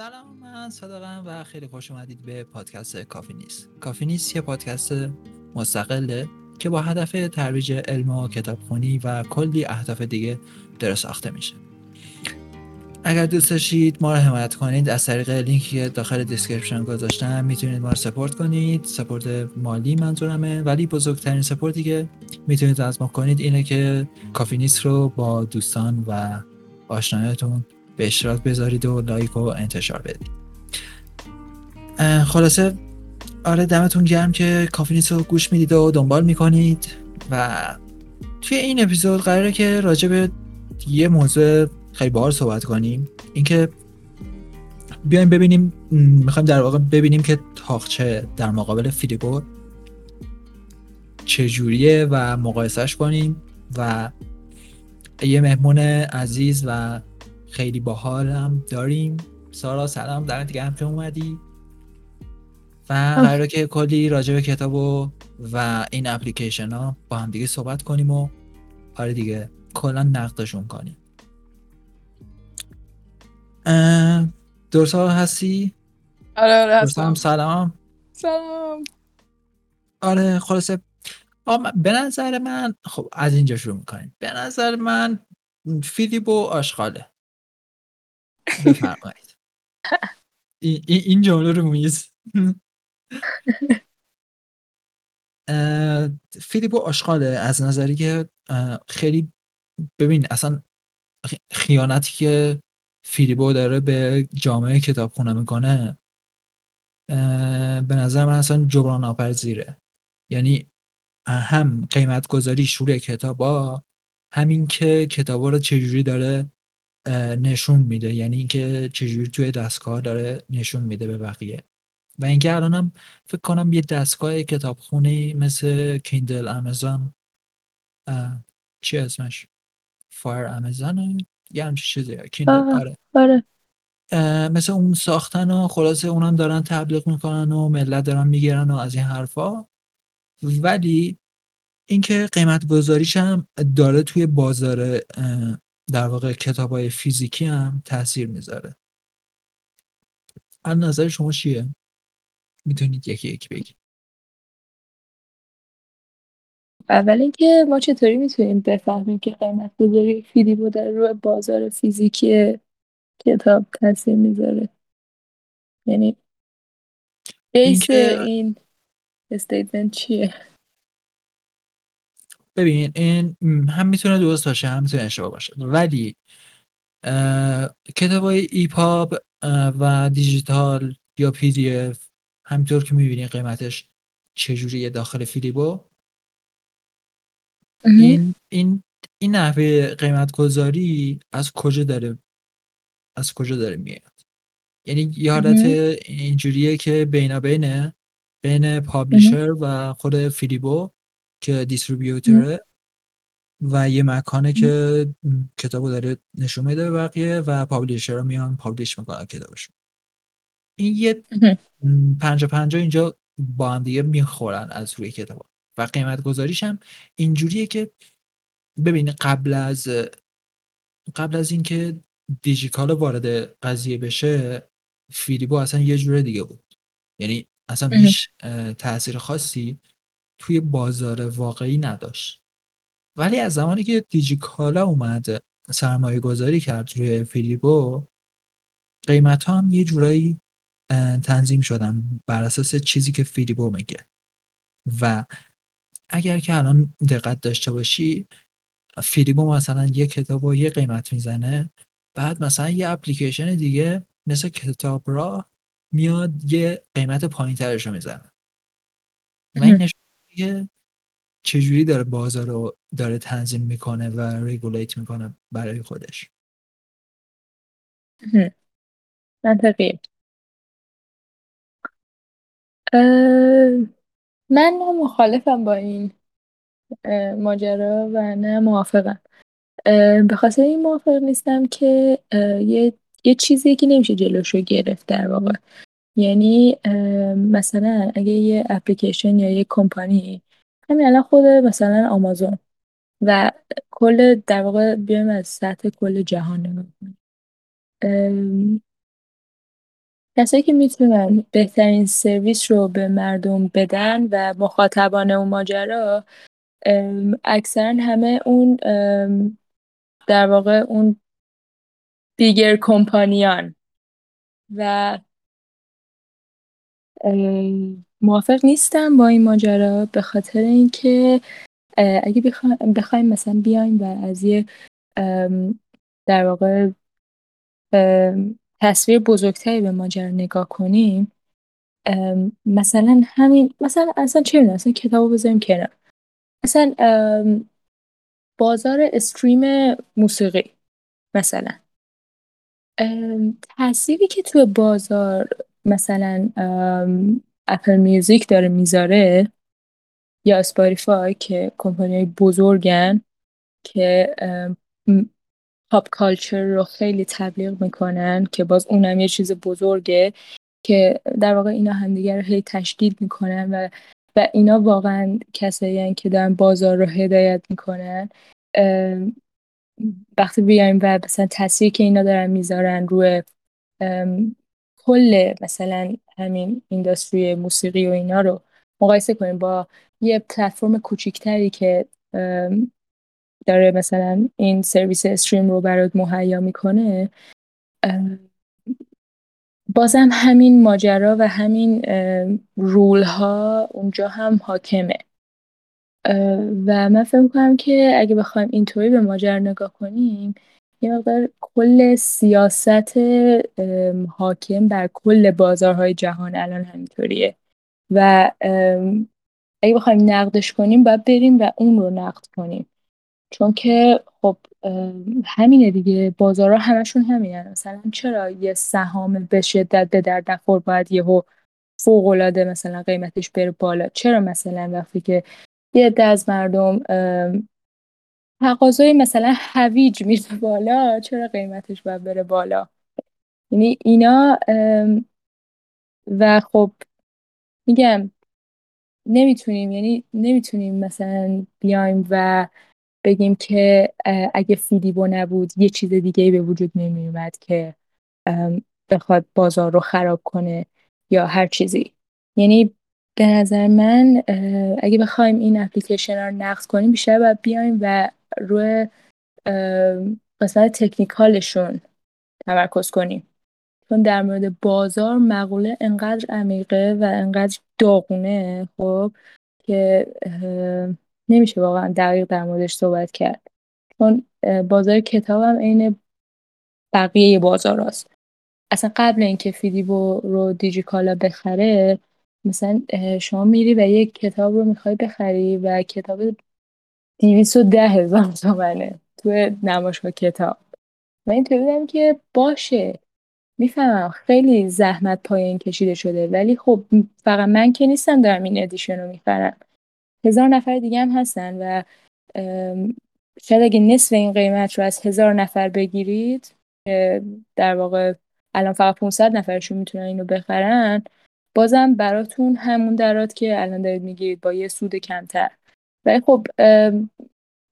سلام من صادقم و خیلی خوش اومدید به پادکست کافی نیست. کافی نیست یه پادکست مستقله که با هدف ترویج علم و کتابخونی و کلی اهداف دیگه داره ساخته میشه. اگر دوست داشتید ما رو حمایت کنید از طریق لینکی که داخل description گذاشتم می‌تونید ما رو support کنید. support مالی منظورمه ولی بزرگترین support ی که می‌تونید از ما کنید اینه که کافی نیست رو با دوستان و آشنایتون به اشتراک بذارید و لایک و انتشار بدید. خلاصه آره دمتون گرم که کافی نیست گوش می‌دید و دنبال می‌کنید و توی این اپیزود قراره که راجع به یه موضوع خیلی بار صحبت کنیم. اینکه بیایم ببینیم می‌خوایم در واقع ببینیم که تاخچه در مقابل فیلیپو چجوریه و مقایسش کنیم و یه مهمون عزیز و خیلی باحال هم داریم. سارا سلام. در دیگه هم که اومدی. و قراره که کلی راجع به کتاب و, و این اپلیکیشن ها با هم دیگه صحبت کنیم و آره دیگه کلا نقدشون کنیم. درسا هستی؟ آره آره هستم. سلام. سلام. آره خلاصه. به نظر من خب از اینجا شروع می‌کنیم. به نظر من فیلیپ و آشغاله. بفرمایید این جمله رو میز فیلیپ و آشغاله از نظری که خیلی ببین اصلا خیانتی که فیلیپو داره به جامعه کتابخونه می‌کنه به نظر من اصلا جبران ناپذیره. یعنی هم قیمت گذاری شور کتابا همین که کتابا رو چجوری داره نشون میده. یعنی اینکه چجوری توی دستگاه داره نشون میده به بقیه. و اینکه الانم فکر کنم یه دستگاه کتابخونی مثل کیندل آمازون چی اسمش؟ فایر آمازون یه همچین چیزی. کیندل آره. آره. مثل اون ساختن و خلاصه اونم دارن تبلیغ می‌کنن و ملت دارن می‌گیرن و از این حرفا. ولی اینکه قیمت گذاریش هم داره توی بازار در واقع کتاب های فیزیکی هم تاثیر می‌ذاره. از نظر شما چیه؟ می‌تونید یکی یکی بگید. اول اینکه ما چطوری می‌تونیم بفهمیم که قیمت گذاری فیلیپو در روی بازار فیزیکی کتاب تاثیر می‌ذاره؟ یعنی base این statement چیه؟ ببین این هم می‌تونه درست باشه هم می‌تونه اشتباه باشه. ولی کتاب های EPUB و دیجیتال یا PDF همینطور که می‌بینی قیمتش چجوریه داخل فیدیبو این این این نحوه قیمت گذاری از کجا داره از کجا داره میاد؟ یعنی یه حالت اینجوریه که بینا بینه بین پابلیشر و خود فیلیبو که دیستریبیوتره و یه مکانه که کتابو داره نشون میده به بقیه و پابلیشر میان پابلیش می‌کنن کتابشون این یه پنجا پنجا اینجا با هم دیگه می‌خورن از روی کتاب و قیمت گذاریش هم اینجوریه که ببین قبل از قبل از اینکه دیجیکال وارد قضیه بشه فیلیبو اصلا یه جور دیگه بود. یعنی اصلا هیچ تاثیر خاصی توی بازار واقعی نداشت. ولی از زمانی که دیجیکالا اومد سرمایه گذاری کرد روی فیلیبو قیمت ها هم یه جورایی تنظیم شدن بر اساس چیزی که فیلیبو میگه. و اگر که الان دقت داشته باشی فیلیبو مثلا یه کتاب و یه قیمت می‌زنه بعد مثلا یه اپلیکیشن دیگه مثل کتاب را میاد یه قیمت پایین ترش رو می‌زنه. و این نشون چجوری داره بازار رو داره تنظیم می‌کنه و ریگولیت می‌کنه برای خودش. منطقی من نه مخالفم با این ماجرا و نه موافقم. به خاطر این موافق نیستم که یه یه چیزی که نمیشه جلوش گرفت در واقع. یعنی مثلا اگه یه اپلیکیشن یا یه کمپانی همین الان خود مثلا آمازون و کل در واقع بیایم از سطح کل جهان نگاه کسایی که می‌تونن بهترین سرویس رو به مردم بدن و مخاطبان اون ماجرا اکثرا همه اون در واقع اون دیگر کمپانیان و موافق نیستم با این ماجرا به خاطر اینکه اگه بخوایم مثلا بیایم و از یه در واقع تصویر بزرگتری به ماجرا نگاه کنیم مثلا همین مثلا اصلا چه می‌دونم؟ اصلا کتابو بذاریم کنار. مثلا بازار استریم موسیقی مثلا. تأثیری که تو بازار مثلا اپل میوزیک داره می‌ذاره یا اسپاریفای که کمپانی بزرگن که پاپ کالچر رو خیلی تبلیغ می‌کنن که باز اونم یه چیز بزرگه که در واقع اینا همدیگه رو هی تشدید می‌کنن و و اینا واقعا کسایی که دارن بازار رو هدایت می‌کنن. وقتی بیایم و مثلا تاثیری که اینا دارن می‌ذارن روی کل مثلا همین اینداستری موسیقی و اینا رو مقایسه کنیم با یه پلتفرم کوچیکتری که داره مثلا این سرویس استریم رو برات مهیا می‌کنه بازم همین ماجرا و همین رول ها اونجا هم حاکمه. و من فکر کنم که اگه بخوایم اینطوری به ماجرا نگاه کنیم یه مقدار کل سیاست حاکم بر کل بازارهای جهان الان همینطوریه. و اگه بخوایم نقدش کنیم باید بریم و اون رو نقد کنیم. چون که خب همینه دیگه. بازارها همشون همینه مثلا چرا یه سهام به شدت به درد نخور باید یهو فوق العاده مثلا قیمتش بره بالا؟ چرا مثلا وقتی که یه عده از مردم تقاضای مثلا هویج میره بالا چرا قیمتش باید بره بالا؟ یعنی اینا و خب میگم نمی‌تونیم یعنی نمی‌تونیم مثلا بیایم و بگیم که اگه فیدیبو نبود یه چیز دیگه به وجود نمیومد که بخواد بازار رو خراب کنه یا هر چیزی. یعنی به نظر من اگه بخوایم این اپلیکیشن رو نقض کنیم بیشتر باید بیایم و روی قسمت تکنیکالشون تمرکز کنیم چون در مورد بازار مقوله انقدر عمیقه و انقدر داغونه خب که نمیشه واقعا دقیق در موردش صحبت کرد چون بازار کتاب هم عین بقیه بازار هست. اصلا قبل اینکه فیدیبو رو دیجیکالا بخره مثلا شما میری و یک کتاب رو می‌خوای بخری و کتاب دیویس و ده هزار تومنه توی نمایشگاه کتاب. و این بودم که باشه. می‌فهمم خیلی زحمت پایین کشیده شده ولی خب فقط من که نیستم دارم این ادیشن رو می‌خرم. هزار نفر دیگه هم هستن و شاید اگه نصف این قیمت رو از هزار نفر بگیرید در واقع الان فقط 500 نفرشون می‌تونن اینو بخرن بازم براتون همون درات که الان دارید می‌گیرید با یه سود کمتر. ولی خب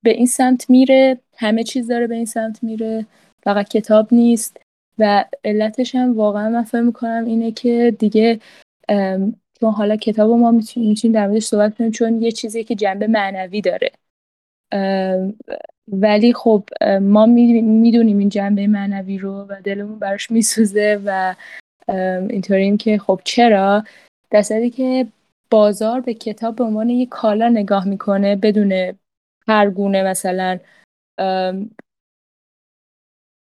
به این سمت میره همه چیز داره به این سمت میره فقط کتاب نیست و علتش هم واقعا من فکر می‌کنم اینه که دیگه چون حالا کتاب ما می‌تونیم در موردش صحبت کنیم چون یه چیزی که جنبه معنوی داره. ولی خب ما می‌دونیم این جنبه معنوی رو و دلمون براش میسوزه و اینطوریم که خب چرا؟ در که بازار به کتاب به عنوان یک کالا نگاه می‌کنه بدون هر گونه مثلا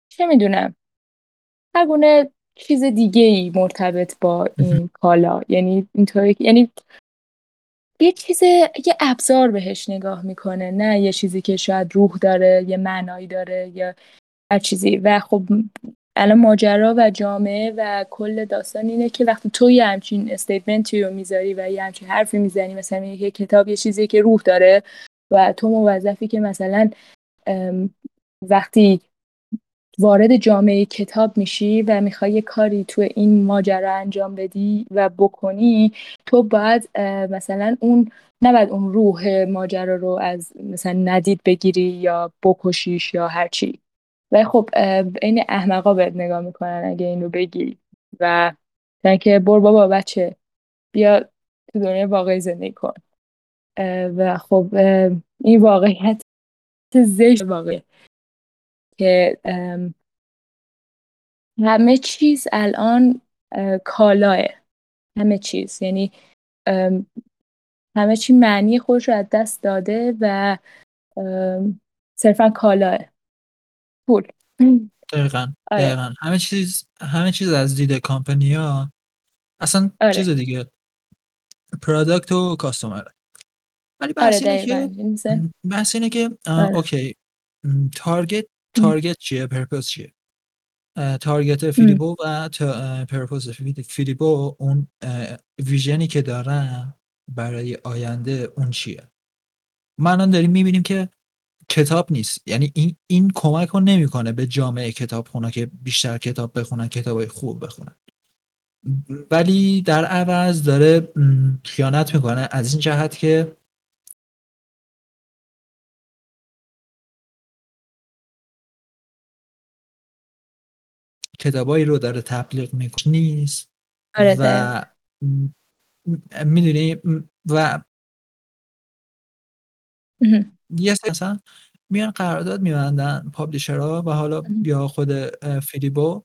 چه می‌دونم هر گونه چیز دیگه ای مرتبط با این کالا. یعنی اینطوری یعنی یه چیز یه ابزار بهش نگاه می‌کنه نه یه چیزی که شاید روح داره یه معنایی داره یا هر چیزی. و خب الان ماجرا و جامعه و کل داستان اینه که وقتی تو یه همچین استیتمنتی رو می‌ذاری و یه همچین حرفی می‌زنی مثلا یه کتاب یه چیزی که روح داره و تو موظفی که مثلا وقتی وارد جامعه کتاب میشی و می‌خوای یه کاری تو این ماجرا انجام بدی و بکنی تو باید مثلا اون نباید اون روح ماجرا رو از مثلا ندید بگیری یا بکشیش یا هرچی. و خب این احمقا بهت نگاه می‌کنن اگه این رو بگی. و که بر بابا بچه بیا تو دنیا واقعی زندگی کن. و خب این واقعیت زشت واقعی که همه چیز الان کالاه. همه چیز. یعنی همه چی معنی خودش رو از دست داده و صرفا کالاه. پول. دقیقا آره. دقیقا. همه چیز همه چیز از دید کامپنی ها اصلا آره. چیز دیگه product و customer ولی بحث آره اینه که بحث اینه که آره. okay. target target چیه؟ purpose چیه؟ target فیدیبو و purpose فیدیبو اون vision ی که دارن برای آینده اون چیه؟ ما الان داریم می‌بینیم که کتاب نیست. یعنی این این کمک رو نمی‌کنه به جامعه کتاب خونا که بیشتر کتاب بخونن کتاب خوب بخونن. ولی در عوض داره خیانت می‌کنه. از این جهت که کتابایی رو داره تبلیغ می‌کنه. نیست. آره و می‌دونی و یه مثلا میان قرارداد میبندن پابلیشرها و حالا یا خود فیلیبو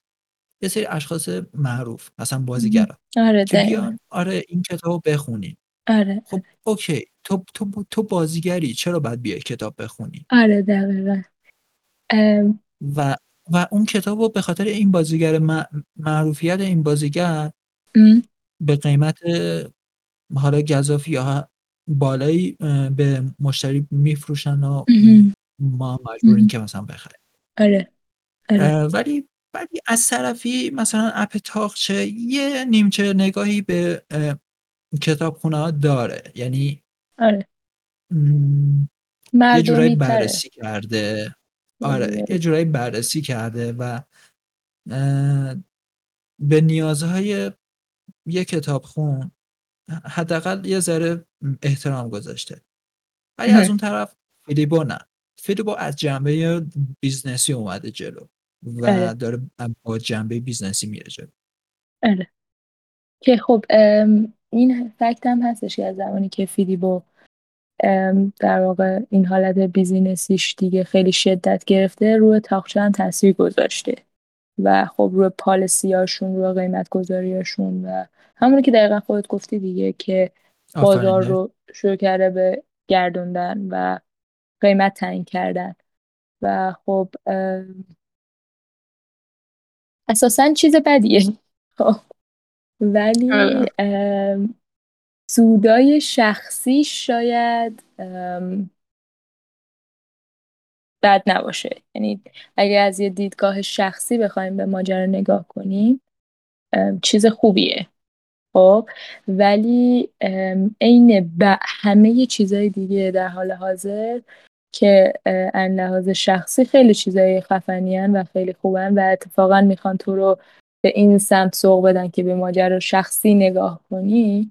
یه سری اشخاص معروف مثلا بازیگرا آره بیان آره این کتاب بخونی آره. خب اوکی. تو تو تو بازیگری چرا باید بیای کتاب بخونی؟ آره دقیقا. و و اون کتاب رو به خاطر این بازیگر معروفیت این بازیگر به قیمت حالا گذافی یا بالایی به مشتری میفروشن و ما مجبوریم که مثلا بخریم آره. آره. ولی ولی از طرفی مثلا اپ تاخچه یه نیمچه نگاهی به کتاب خونه داره یعنی آره. یه جورایی بررسی کرده آره یه جورایی بررسی کرده و به نیازهای یه خون حداقل یه ذره احترام گذاشته. ولی از اون طرف فیدیبو نه. فیدیبو از جنبه business ی اومده جلو و اره. داره با جنبه business ی میره جلو. اره. که خب این فکت هم هستش که از زمانی که فیلیبو در واقع این حالت بیزینسیش دیگه خیلی شدت گرفته روی تاخچه هم تاثیر گذاشته. و خب روی پالیسیاشون روی قیمت گذاریاشون و همونی که دقیقا خودت گفتی دیگه که بازار رو شروع کرده به گردوندن و قیمت تعیین کردن. و خب اساسا چیز بدیه. خب ولی آره. سودای شخصی شاید بد نباشه. یعنی اگه از یه دیدگاه شخصی بخوایم به ماجرا نگاه کنیم چیز خوبیه. خب؟ ولی عین همه چیزهای دیگه در حال حاضر که ان لحاظ شخصی خیلی چیزای خفنی و خیلی خوبن و اتفاقا می‌خوان تو رو به این سمت سوق بدن که به ماجرا شخصی نگاه کنی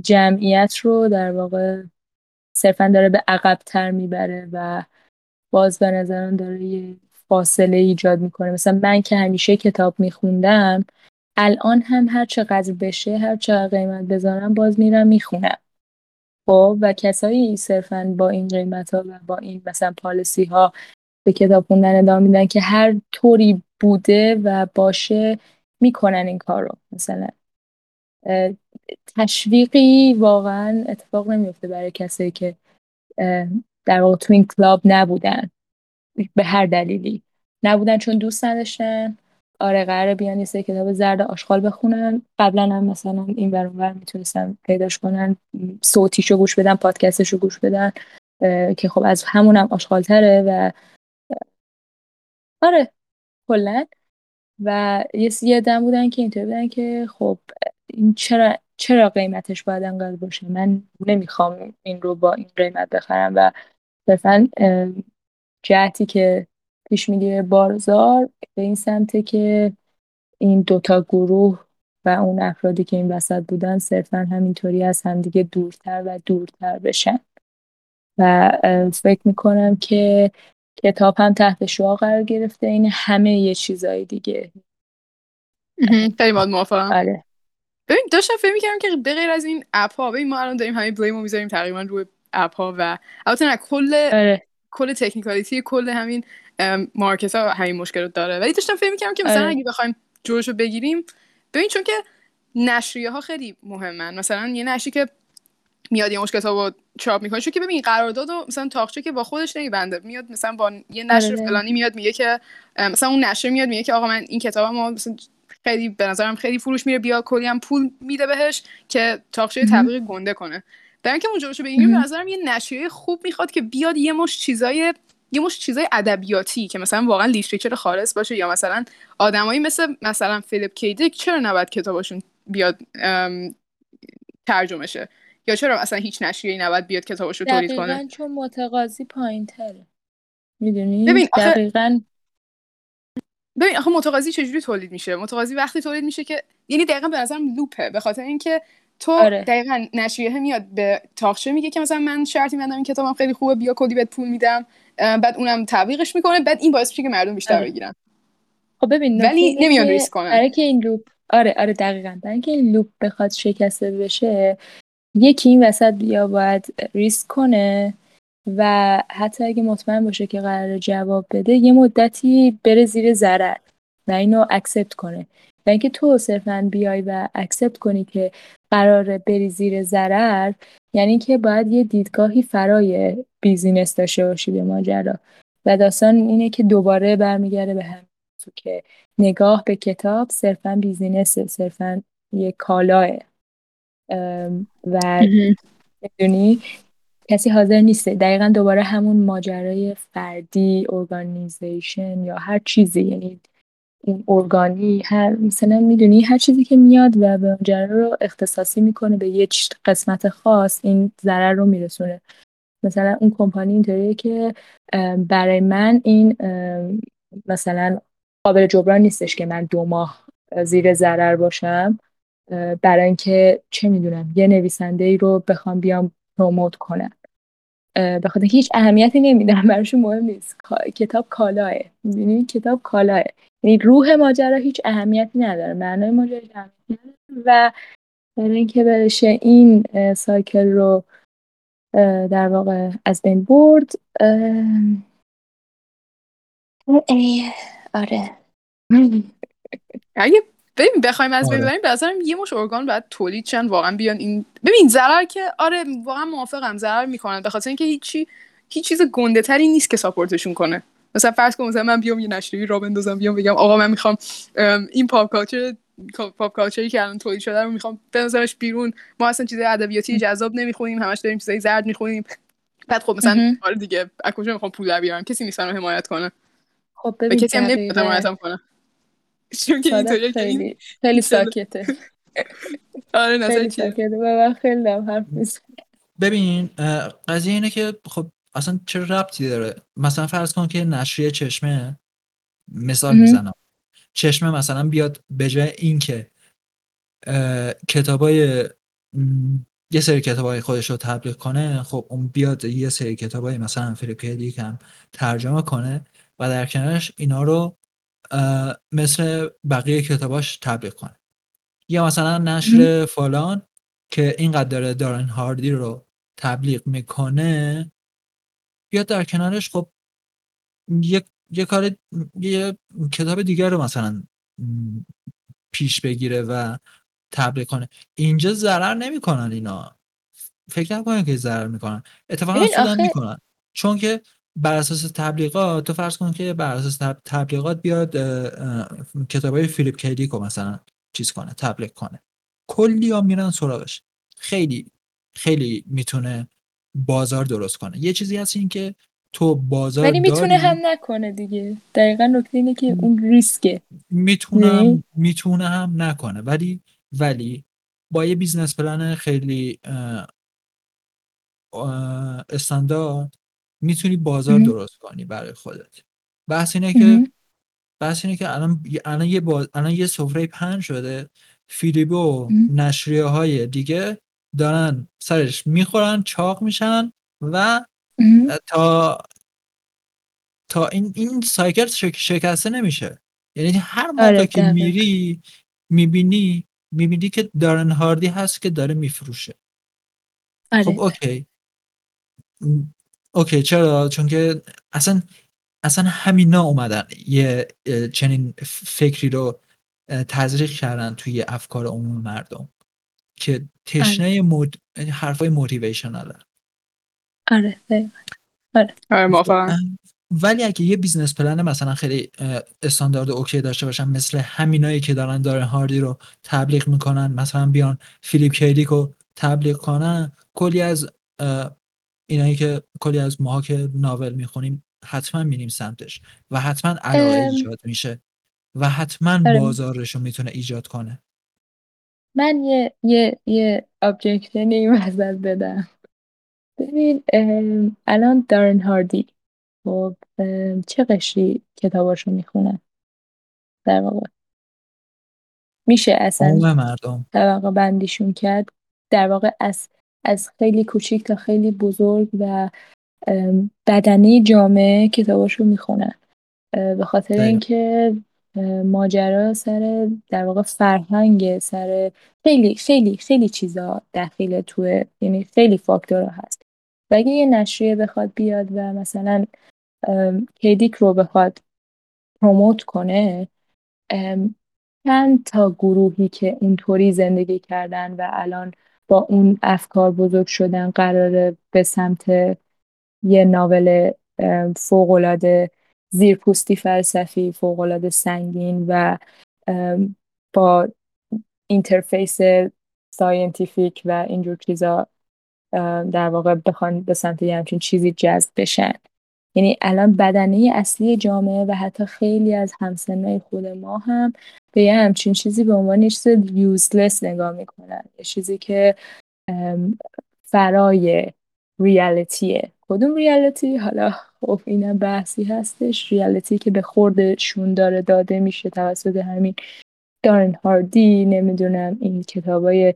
جمعیت رو در واقع صرفا داره به عقبتر می‌بره و باز به نظرم داره یه فاصله ایجاد می‌کنه. مثلا من که همیشه کتاب میخوندم الان هم هر چقدر بشه هر چقدر قیمت بذارم باز میرم می‌خونم. خب؟ و کسایی صرفا با این قیمت ها و با این مثلا پالیسی ها به کتاب خوندن ادامه میدن که هر طوری بوده و باشه می‌کنن این کار رو مثلا تشویقی واقعا اتفاق نمیفته برای کسایی که در واقع تو این کلاب نبودن. به هر دلیلی. نبودن چون دوست نداشتن. آره قراره بیان یه کتاب زرد آشغال بخونن. قبلا هم مثلا این ور ور می‌تونستن پیداش کنن. صوتیشو گوش بدن پادکستشو گوش بدن که خب از همونم آشغال تره و آره کلا. و یه دم بودن که اینطور بودن که خب این چرا چرا قیمتش باید انقدر باشه؟ من نمی‌خوام این رو با این قیمت بخرم و صرفا جهتی که پیش می‌گیره بازار به این سمته که این دوتا گروه و اون افرادی که این وسط بودن صرفا همینطوری از همدیگه دورتر و دورتر بشن. و فکر می‌کنم که کتاب هم تحت شعا قرار گرفته این همه یه چیزای دیگه. خیلی باید موافقم. آره. ببین داشتم فکر می‌کردم که به غیر از این اپ ها ببین ما الان داریم همه بلیمو می‌ذاریم تقریبا روی اپ ها و البته نه کل آره کل تکنیکالیتی کل همین مارکت ها همین مشکلات داره ولی داشتم فکر می‌کردم که مثلا آره. اگه بخوایم جلوشو بگیریم ببین چون که نشریه ها خیلی مهمن مثلا یه نشری که میاد یه مش کتابو چاپ می‌کنه چون که ببین قرارداد و مثلا تاخچه که با خودش نمیبنده میاد مثلا با یه نشر آره. فلانی میاد میگه که مثلا اون نشر میاد میگه که آقا من این کتابمو مثلا خیلی به نظرم خیلی فروش میره. بیا کلی هم پول میده بهش که تاخچه مهم. تبلیغ گنده کنه. برای اینکه اونجا بشه بگیریم به. نظرم یه نشریه خوب می‌خواد که بیاد یه مش چیزای یه مش چیزای ادبیاتی که مثلا واقعا لیتریچر خالص باشه یا مثلا آدمایی مثل مثلا فیلیپ کیدیک چرا نباید کتابشون بیاد ترجمه شه یا چرا اصلا هیچ نشریه‌ای نباید بیاد کتابش رو تولید کنه؟ چون متقاضی پایین تره می‌دونی دقیقا ببین آخه متقاضی چجوری تولید میشه متقاضی وقتی تولید میشه که یعنی دقیقا به نظرم لوپه به خاطر اینکه تو آره. دقیقا نشریه میاد به تاخچه میگه که مثلا من شرطی میبندم این کتابم خیلی خوبه بیا کلی بهت پول میدم بعد اونم تبلیغش می‌کنه بعد این باعث میشه که مردم بیشتر آره. بگیرن خب ببین ولی نمیان که ریسک کنن. برای که این loop آره آره دقیقا برای اینکه این لوپ بخواد شکسته بشه یکی این وسط بیا باید ریسک کنه و حتی اگه مطمئن باشه که قرار جواب بده یه مدتی بره زیر ضرر و اینو accept کنه. و اینکه تو صرفا بیای و accept کنی که قراره بری زیر ضرر یعنی که باید یه دیدگاهی فرای business داشته باشی به ماجرا. و داستان اینه که دوباره برمیگرده به هم تو که نگاه به کتاب صرفا business ه صرفا یه کالاه. و می‌دونی؟ کسی حاضر نیسته دقیقا دوباره همون ماجرای فردی organization یا هر چیزی یعنی اون organi هر مثلا می‌دونی هر چیزی که میاد و به ماجرا رو اختصاصی می‌کنه به یه قسمت خاص این ضرر رو میرسونه. مثلا اون کمپانی اینطوریه که برای من این مثلا قابل جبران نیستش که من دو ماه زیر ضرر باشم. برای اینکه چه می‌دونم یه نویسنده ای رو بخوام بیام پروموت کنم اه، به خاطر هیچ اهمیتی نمیدم براشون مهم نیست. کتاب کالاه. می‌دونی کتاب کالاه. یعنی روح ماجرا هیچ اهمیتی نداره. معنای ماجرا و برای اینکه بشه این سایکل رو در واقع از بین برد اه، آره. اگه ببین بخوایم از بین آره. ببریم به نظرم یه مش ارگان باید تولید شن واقعا بیان این ببین ضرر که آره واقعا موافقم ضرر می‌کنن به خاطر اینکه هیچی هیچ چیز گنده تری نیست که ساپورتشون کنه مثلا فرض کن مثلا من بیام یه نشریه را بندازم بیام بگم آقا من می‌خوام ام، این پاپ کالچر پاپ کالچری که الان تولید شده رو می‌خوام بنظرش بیرون ما اصلا چیزای ادبیاتی جذاب نمی‌خونیم همش داریم چیزای زرد می‌خونیم بعد خب مثلا. آره دیگه از کجا می‌خوام پول در بیارم کسی نیست منو حمایت کنه خب ببین کسی هم نمیاد. حمایتم کنه چون که صادق اینطوریه که این خیلی ساکته آره نظر خیلی چیه ساکته و من خیلی دارم حرف می‌زنم ببین قضیه اینه که خب اصلا چه ربطی داره؟ مثلا فرض کن که نشریه چشمه مثال. می‌زنم. چشمه مثلا بیاد به جای اینکه کتابای یه سری کتابای خودش رو تبلیغ کنه خب اون بیاد یه سری کتابای مثلا دیک هم ترجمه کنه و در کنارش اینا رو مثل بقیه کتاباش تبلیغ کنه. یا مثلا نشر فلان که اینقدر داره دارن هاردی رو تبلیغ می‌کنه بیاد در کنارش خب یه, یه کار یه کتاب دیگر رو مثلا پیش بگیره و تبلیغ کنه. اینجا ضرر نمی‌کنن اینا. فکر نکنن که ضرر می‌کنن. اتفاقا سودم آخه می‌کنن. چون که بر اساس تبلیغات تو فرض کن که بر اساس تب- تبلیغات بیاد کتابای فیلیپ کیدیک رو مثلا چیز کنه تبلیغ کنه. کلی ها میرن سراغش. خیلی خیلی می‌تونه بازار درست کنه. یه چیزی هست این که تو بازار ولی می‌تونه هم نکنه دیگه. دقیقا نکته اینه که اون ریسکه. می‌تونم نه. می‌تونه هم نکنه. ولی ولی با یه business plan خیلی استاندارد می‌تونی بازار. درست کنی برای خودت بحث اینه. که بحث اینه که الان الان یه باز... الان یه سفره پهن شده فیدیبو. نشریه های دیگه دارن سرش می‌خورن چاق میشن و. تا تا این این cycle شک- شکسته نمیشه یعنی هر موقع آره که دقیق میری می‌بینی می‌بینی که دارن هاردی هست که داره میفروشه آره خب okay okay چرا؟ چون که اصلا اصلا همینا اومدن. یه چنین فکری رو تزریق کردن توی افکار عموم مردم که تشنه موت... حرفای motivational آره دقیقاً. آره. موافقم. ولی اگه یه business plan مثلا خیلی استاندارد okay داشته باشن مثل همینایی که دارن دارن هاردی رو تبلیغ می‌کنن مثلا بیان فیلیپ کی دیک رو تبلیغ کنن کلی از اینایی که کلی از ماها که novel می‌خونیم حتما میریم سمتش و حتما علاقه. ایجاد میشه و حتما آره. بازارش رو می‌تونه ایجاد کنه. من یه یه یه ابجکشن این وسط بدم. ببین الان دارن هاردی. خب چه قشری کتاباشو می‌خونن؟ در واقع. میشه اصلا مردم. طبقه بندیشون کرد. در واقع از از خیلی کوچیک تا خیلی بزرگ و بدنه جامعه کتاباشو می‌خونن. به خاطر. اینکه ماجرا سر در واقع فرهنگ سر خیلی خیلی خیلی چیزا دخیل توی یعنی خیلی فاکتورها هست. و اگه یه نشریه بخواد بیاد و مثلا کیدیک رو بخواد پروموت کنه چند تا گروهی که اونطوری زندگی کردن و الان با اون افکار بزرگ شدن قراره به سمت یه novel ام، فوق‌العاده زیرپوستی فلسفی فوق‌العاده سنگین و با interface scientific و اینجور چیزا در واقع بخوان به سمت یه همچین چیزی جذب بشن. یعنی الان بدنه اصلی جامعه و حتی خیلی از همسنای خود ما هم به یه همچین چیزی به عنوان یه چیز نگاه می‌کنن. یه چیزی که فرای reality ه کدوم reality حالا خب اینم بحثی هستش. reality که به خوردشون داره داده میشه توسط همین دارن هاردی نمی‌دونم این کتابای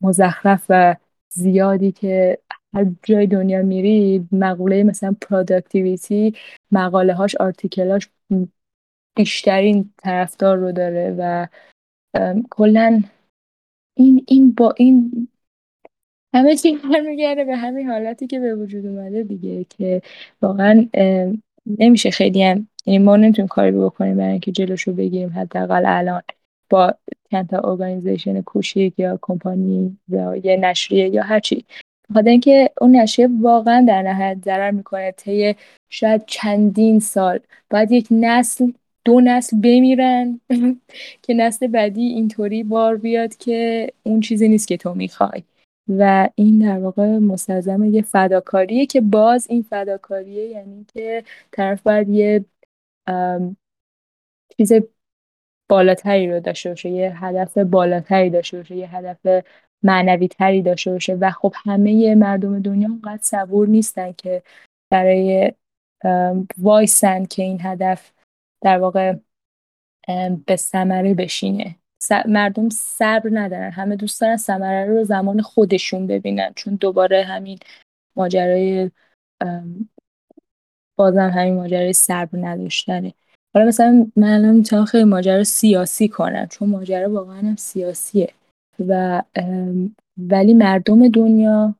مزخرف و زیادی که هر جای دنیا میری مقوله مثلا productivity مقاله هاش آرتیکلاش بیشترین طرفدار رو داره و کلا این این با این همه چی برمیگرده به همین حالتی که به وجود اومده دیگه که واقعا نمیشه خیلی هم یعنی ما نمی‌تونیم کاری بکنیم برای اینکه جلوشو بگیریم حداقل الان با چند تا ارگانیزیشن کوچیک یا کمپانی یا یه نشریه یا هر چی بخاطر اینکه اون نشریه واقعا در نهایت ضرر می‌کنه طی شاید چندین سال. باید یک نسل دو نسل بمیرن که نسل بعدی اینطوری بار بیاد که اون چیزی نیست که تو می‌خوای. و این در واقع مستلزم یه فداکاریه که باز این فداکاریه یعنی که طرف باید یه چیز بالاتری رو داشته باشه یه هدف بالاتری داشته باشه یه هدف معنوی تری داشته باشه. و خب همه مردم دنیا اونقدر صبور نیستن که برای وایسن که این هدف در واقع به ثمره بشینه. مردم صبر ندارن. همه دوست دارن ثمره رو زمان خودشون ببینن. چون دوباره همین ماجرای بازم همین ماجرای صبر نداشتنه. حالا مثلا من الان می‌تونم خیلی ماجرا سیاسی کنم. چون ماجرا واقعا هم سیاسیه. و ولی مردم دنیا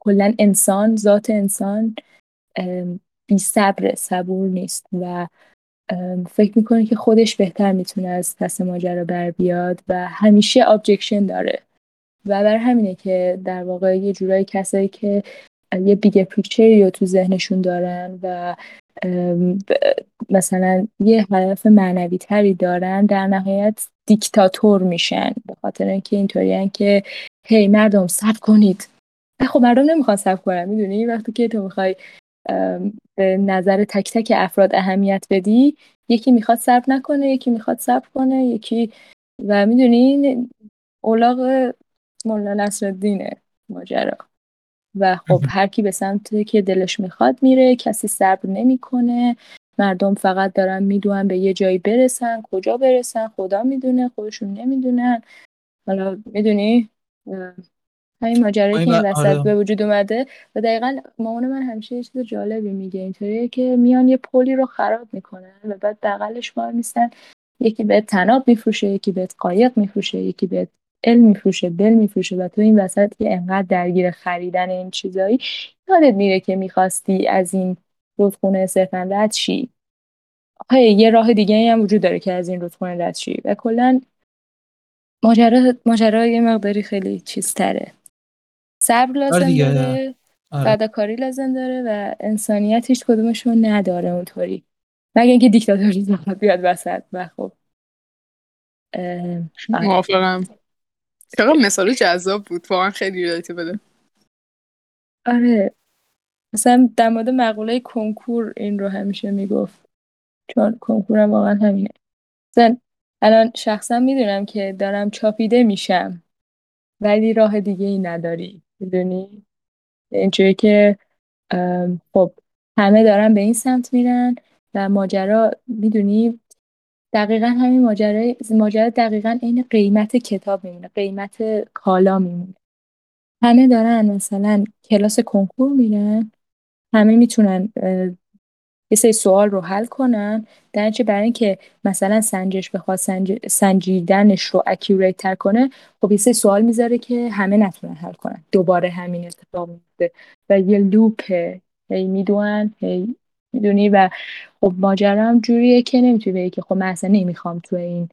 کلا انسان ذات انسان بی صبر صبور نیست و فکر می‌کنه که خودش بهتر می‌تونه از پس ماجرا بر بیاد و همیشه objection داره. و بر همینه که در واقع یه جورایی کسایی که یه big picture ی رو تو ذهنشون دارن و مثلا یه هدف معنوی تری دارن در نهایت دیکتاتور میشن. به خاطر اینکه اینطوریان که هی مردم صبر کنید. خب مردم نمی‌خوان صبر کنن می‌دونی؟ وقتی که تو می‌خوای به نظر تک تک افراد اهمیت بدی یکی می‌خواد صبر نکنه یکی می‌خواد صبر کنه یکی و می‌دونی؟ اولاغ مولا نصرالدینه ماجرا. و خب هر کی به سمتی که دلش می‌خواد میره کسی صبر نمی‌کنه. مردم فقط دارن می‌دونن به یه جایی برسن کجا برسن خدا می‌دونه خودشون نمی‌دونن. حالا می‌دونی؟ همین ماجرایی که این آره. وسط به وجود اومده و دقیقا مامان من همیشه یه چیز جالبی میگه. اینطوریه که میان یه پلی رو خراب می‌کنن و بعد بغلش وای میستن یکی به تناب میفروشه یکی بهت قایق میفروشه یکی بهت علم میفروشه دل میفروشه و تو این وسط که انقدر درگیر خریدن این چیزایی یادت میره که می‌خواستی از این رودخونه صرفا رد شی یه راه دیگه هم وجود داره که از این رودخونه رد شی و کلا ماجرا ماجرا یه مقداری خیلی چیز تره صبر آره لازم. داره آره. فداکاری لازم داره و انسانیت هیچ کدومشون نداره اونطوری مگه اینکه دیکتاتوری زحمت بیاد وسط و خب آره. موافقم چقدر مثال جذاب بود. واقعا خیلی ریلیتی بده. آره. مثلا در مورد مقوله کنکور این رو همیشه می‌گفت. چون کنکورم واقعا همینه. مثلا الان شخصا می‌دونم که دارم چاپیده میشم. ولی راه دیگه ای نداری. می‌دونی؟ اینجوری که خب همه دارن به این سمت میرن و ماجرا می‌دونی؟ دقیقا همین ماجرا ماجرا دقیقا عین قیمت کتاب میمونه قیمت کالا میمونه. همه دارن مثلا کلاس کنکور میرن همه می‌تونن یه سری سوال رو حل کنن در برای اینکه مثلا سنجش بخواد سنج... سنجیدنش رو اکیوریت تر کنه خب یه سری سوال می‌ذاره که همه نتونن حل کنن. دوباره همین اتفاق میفته و یه لوپه هی می‌دونن هی می‌دونی؟ و خب ماجرا هم جوریه که نمی‌تونی بگی که خب من اصلا نمی‌خوام تو این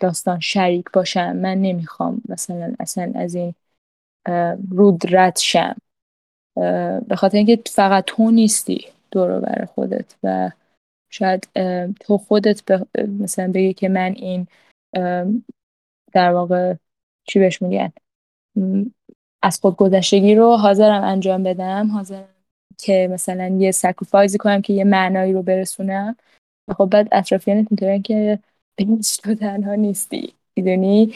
داستان شریک باشم. من نمی‌خوام مثلا اصلا از این رود رد شم. به خاطر اینکه فقط تو نیستی دور بر خودت و شاید تو خودت به- مثلا بگی که من این در واقع چی بهش میگن؟ از خود گذشتگی رو حاضرم انجام بدم. حاضرم که مثلا یه sacrifice ی کنم که یه معنایی رو برسونم. و خب بعد اطرافیانت اینطورن که ببینش تو تنها نیستی. می‌دونی؟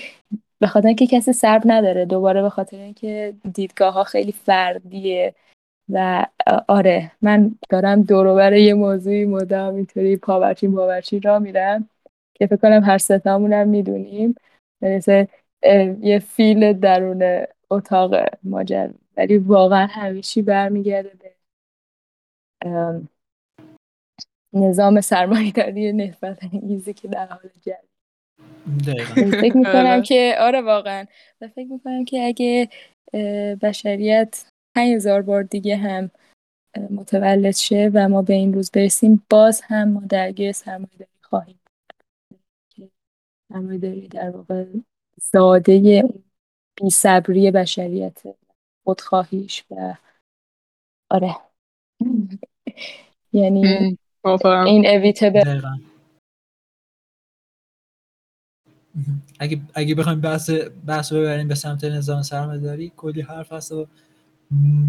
به خاطر اینکه کسی صبر نداره. دوباره به خاطر اینکه دیدگاه ها خیلی فردیه. و آره من دارم دور یه موضوعی مدام اینطوری پاورچین پاورچین را میرم که فکر کنم هر ستامون هم می‌دونیم. مثل اه، یه فیل درون اتاق ماجر ولی واقعا همیشه برمیگرده به نظام سرمایه‌داری نسبت انگیزی که در حال جریان فکر می‌کنم آره. که آره واقعا. و فکر می‌کنم که اگه بشریت 5000 بار دیگه هم متولد شه و ما به این روز برسیم باز هم ما درگیر سرمایه‌داری خواهیم سرمایه‌داری در واقع زاده بی‌صبری بشریت خودخواهیش و آره. یعنی این اویتبل دقیقا اگه اگه بخوایم بحث بحث رو ببریم به سمت نظام سرمایه‌داری کلی حرف هست و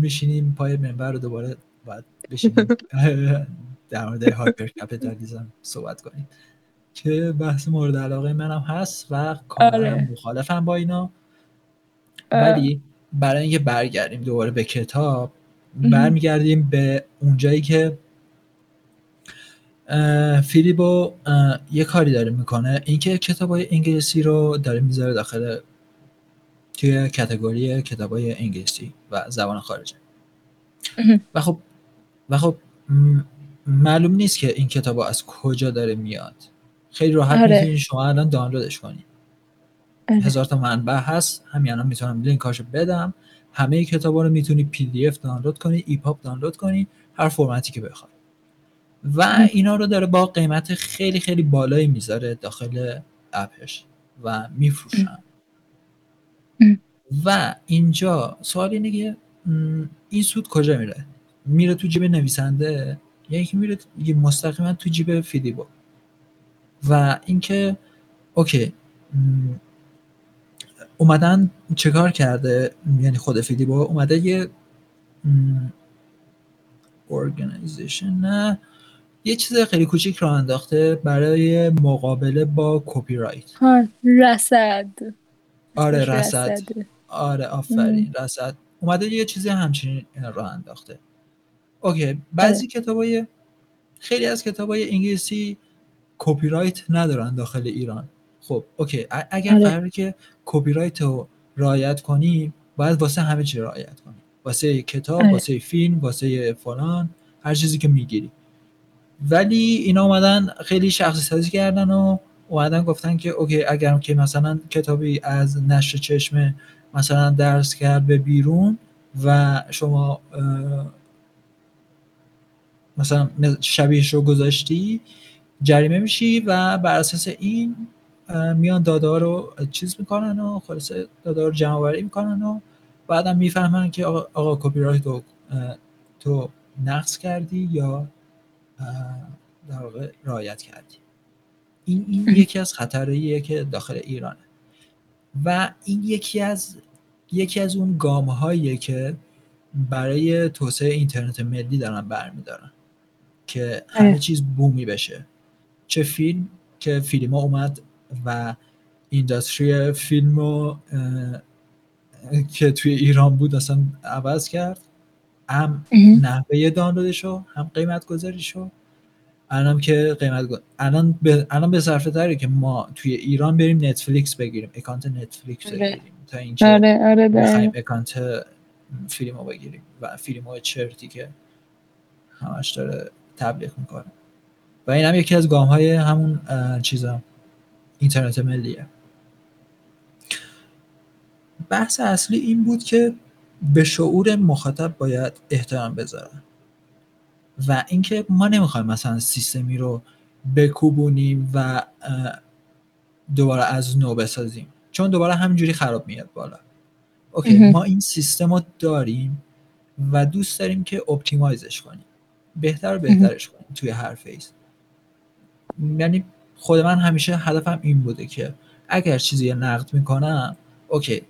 میشینیم پای منبر رو دوباره باید بشینیم در مورد هایپر کپیتالیسم صحبت کنیم که بحث مورد علاقه منم هست و کاملا آره. مخالفم با اینا آه. ولی برای اینکه برگردیم دوباره به کتاب. برمیگردیم به اونجایی که اه، یه کاری داره می‌کنه. اینکه کتابای انگلیسی رو داره می‌ذاره داخل توی کتگوری کتابای انگلیسی و زبان خارجی. مهم. و خب و خب معلوم نیست که این کتاب از کجا داره میاد. خیلی راحت آره. می‌تونید شما الان دانلودش کنید آره. هزار تا منبع هست. همین الان می‌تونم لینکاشو بدم. همه کتابا رو می‌تونی PDF دانلود کنی EPUB دانلود کنی هر فرمتی که بخوای. و اینا رو داره با قیمت خیلی خیلی بالایی می‌ذاره داخل اپش و میفروشن. و اینجا سوال اینه که این سود کجا میره؟ میره تو جیب نویسنده؟ یا اینکه میره یه مستقیما تو جیب فیدیبو و اینکه okay اومدن چه کار کرده؟ یعنی خود فیدیبو اومده یه organization نه یه چیز خیلی کوچیک راه انداخته برای مقابله با کپی رایت ها رصد آره رصده. آره آفرین رصد. اومده یه چیزی همچین راه انداخته. okay بعضی کتابای خیلی از کتابای انگلیسی کپی رایت ندارن داخل ایران. خب okay اگر آره. قراره که کپی رایت رو رعایت کنی باید واسه همه چی رعایت کنی واسه کتاب آره. واسه فیلم واسه فلان هر چیزی که می‌گیری ولی اینا اومدن خیلی شخصی سازی کردن و اومدن گفتن که okay اگر که مثلا کتابی از نشر چشمه مثلا درز کرد به بیرون و شما مثلا شبیهش رو گذاشتی جریمه میشی و بر اساس این میان داده رو چیز می‌کنن و خلاص داده رو جمع آوری می‌کنن و بعدم می‌فهمن که آقا, آقا کپی رایت تو تو نقص کردی یا در واقع رعایت کردی. این, این یکی از خطرهاییه که داخل ایرانه. و این یکی از یکی از اون گام که برای توسعه اینترنت ملی دارن برمیدارن که همه چیز بومی بشه. چه فیلم که فیلم ها اومد و industry فیلم رو که توی ایران بود اصلا عوض کرد. هم نحوه دانلودشو هم قیمت گذاریشو الان که قیمت گذار... الان به الان به صرفه داره که ما توی ایران بریم نتفلیکس بگیریم اکانت نتفلیکس آره. بگیریم تا اینکه آره آره بخوایم اکانت فیلم رو بگیریم و فیلم های چرتی که همش داره تبلیغ می‌کنه. و این هم یکی از گام های همون چیزا. اینترنت ملیه. بحث اصلی این بود که به شعور مخاطب باید احترام بذارن و اینکه ما نمی‌خوایم مثلا سیستمی رو بکوبونیم و دوباره از نو بسازیم. چون دوباره همینجوری خراب میاد بالا. okay ما این سیستم رو داریم و دوست داریم که optimize ش کنیم. بهتر و بهترش کنیم توی هر phase. یعنی خود من همیشه هدفم این بوده که اگر چیزی نقد می‌کنم okay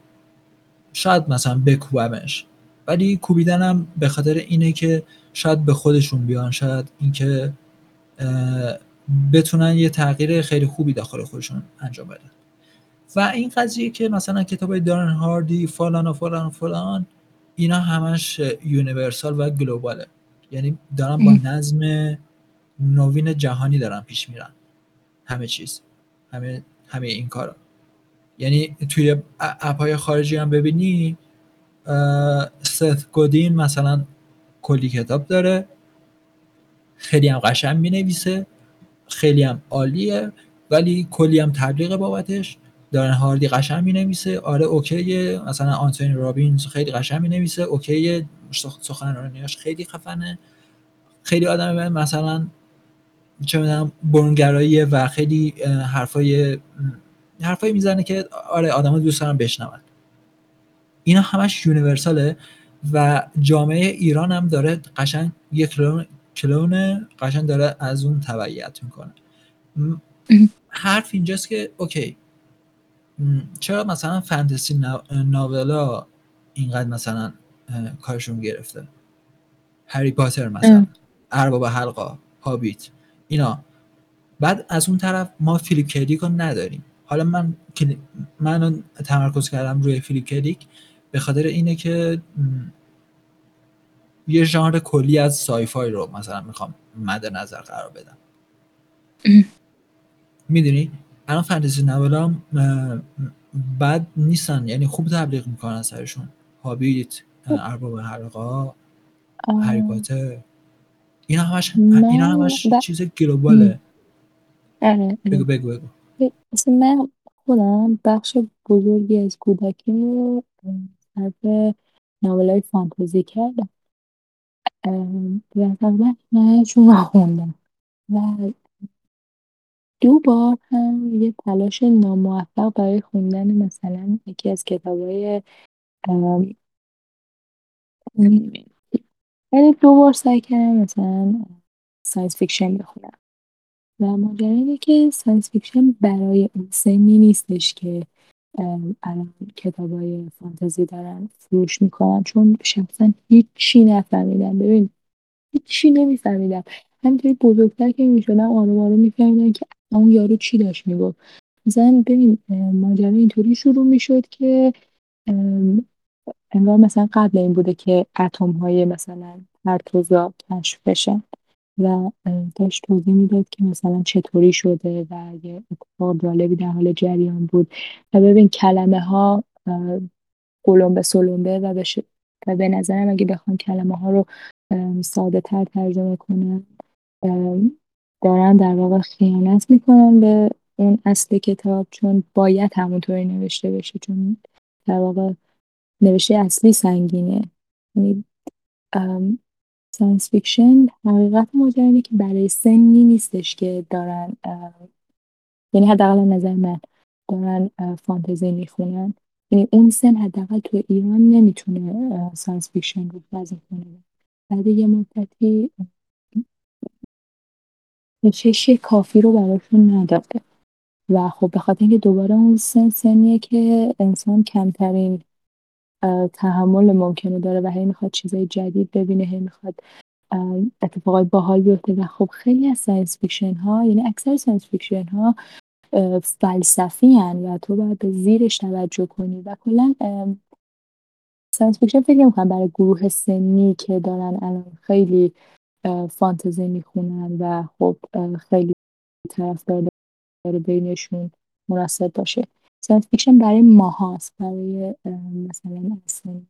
شاید مثلا بکوبمش. ولی کوبیدنم به خاطر اینه که شاید به خودشون بیان شاید اینکه بتونن یه تغییر خیلی خوبی داخل خودشون انجام بدن. و این قضیه که مثلا کتاب دارن هاردی فلان و فلان و فلان اینا همش universal و global ه. یعنی دارن با نظم نوین جهانی دارن پیش میرن. همه چیز. همه همه این کارا. یعنی توی اپ های خارجی هم ببینی ست گودین مثلا کلی کتاب داره. خیلی هم قشنگ می نویسه خیلی هم عالیه ولی کلی هم تبلیغ بابتش. دارن هاردی قشنگ می نویسه آره اوکیه. مثلا آنتونی رابینز خیلی قشنگ می نویسه اوکیه سخنرانیاش خیلی خفنه. خیلی آدم مثلا چه می‌دونم برونگراییه و خیلی حرفای حرفایی می‌زنه که آره آدما دوست دارن بشنون. اینا همش یونیورساله و جامعه ایران هم داره قشنگ یک کلون, کلون قشنگ داره از اون تبعیت می‌کنه. حرف اینجاست که okay. چرا مثلا fantasy novel ا اینقدر مثلا کارشون گرفته؟ هری پاتر مثلا ارباب حلقا هابیت. اینا. بعد از اون طرف ما فیلیپ کی دیک رو نداریم. حالا من من تمرکز کردم روی فیلیپ کی دیک به خاطر اینه که یه ژانر کلی از سایفای رو مثلا می‌خوام مد نظر قرار بدم. می‌دونی؟ الان فانتزی نولا بد نیستن یعنی خوب تبلیغ می‌کنن سرشون. هابیت ارباب حلقا هری پاتر. اینا همش اینا همش چیز گلوباله. آره بگو بگو بگو. اصلا من خودم بخش بزرگی از کودکی رو صرف novel ای فانتزی کردم. و تقریبا چون خوندم. و دو بار هم یه تلاش ناموفق برای خوندن مثلا یکی از کتابای ولی دو بار سعی کردم مثلا science fiction بخونم. و ماجرا اینه که science fiction برای اون سنی نیستش که الان کتاب های فانتزی دارن فروش می‌کنن. چون شخصا هیچی نفهمیدم. ببین هیچی نمیفهمیدم. همینطوری بزرگتر که می‌شدم آروم آروم میفهمیدم که اون یارو چی داشت می‌گفت. مثلا ببین ماجرا اینطوری شروع می‌شد که انگار مثلا قبل این بوده که اتم های مثلا پرتوزا کشف بشن و داشت توضیح می‌داد که مثلا چطوری شده و یه اتفاق جالبی در حال جریان بود. و ببین کلمه ها قلمبه سلمبه و بش... و به نظرم اگه بخوام کلمه ها رو ساده تر ترجمه کنم دارن در واقع خیانت می‌کنن به اون اصل کتاب چون باید همونطوری نوشته بشه چون در واقع نوشته اصلی سنگینه. یعنی science fiction حقیقت ماجرا اینه که برای سنی نیستش که دارن یعنی حداقل نظر من دارن فانتزی می‌خونن. یعنی اون سن حداقل تو ایران نمی‌تونه science fiction رو بازی کنه. بعد یه مدتی کشش کافی رو براشون نداده. و خب به خاطر اینکه دوباره اون سن سنیه که انسان کمترین تحمل ممکنه داره و هی می‌خواد چیزای جدید ببینه هی می‌خواد اتفاقات باحال بیفته و خب خیلی از science fiction ها یعنی اکثر science fiction ها فلسفی‌ان و تو باید به زیرش توجه کنی و کلا science fiction فکر نمی‌کنم برای گروه سنی که دارن الان خیلی فانتزی می‌خونن و خب خیلی طرفدار داره بینشون مناسب باشه. science fiction برای ماهاست برای مثلا اصلا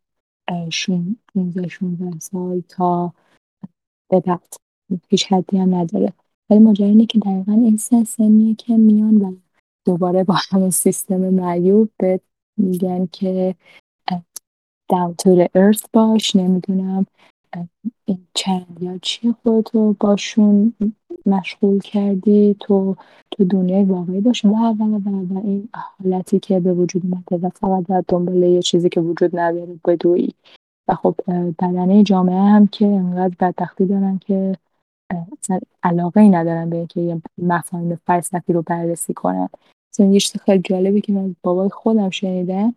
15 16 سال تا به بعد. هیچ حدی هم نداره. ولی ماجرا اینه که دقیقا این سن سنیه که میان و دوباره با همون سیستم معیوب به میگن که down to the earth باش. نمی‌دونم این چند یا چی خودتو باشون مشغول کردی؟ تو تو دنیای واقعی باش و و و این حالتی که به وجود اومده و فقط در دنبال یه چیزی که وجود نداره بدوی و خب بدنه جامعه هم که انقدر بدبختی دارن که اصلا علاقه ای ندارن به اینکه یه مفاهیم فلسفی رو بررسی کنن. مثلا یه چیز خیلی جالبی که من بابای خودم شنیدم.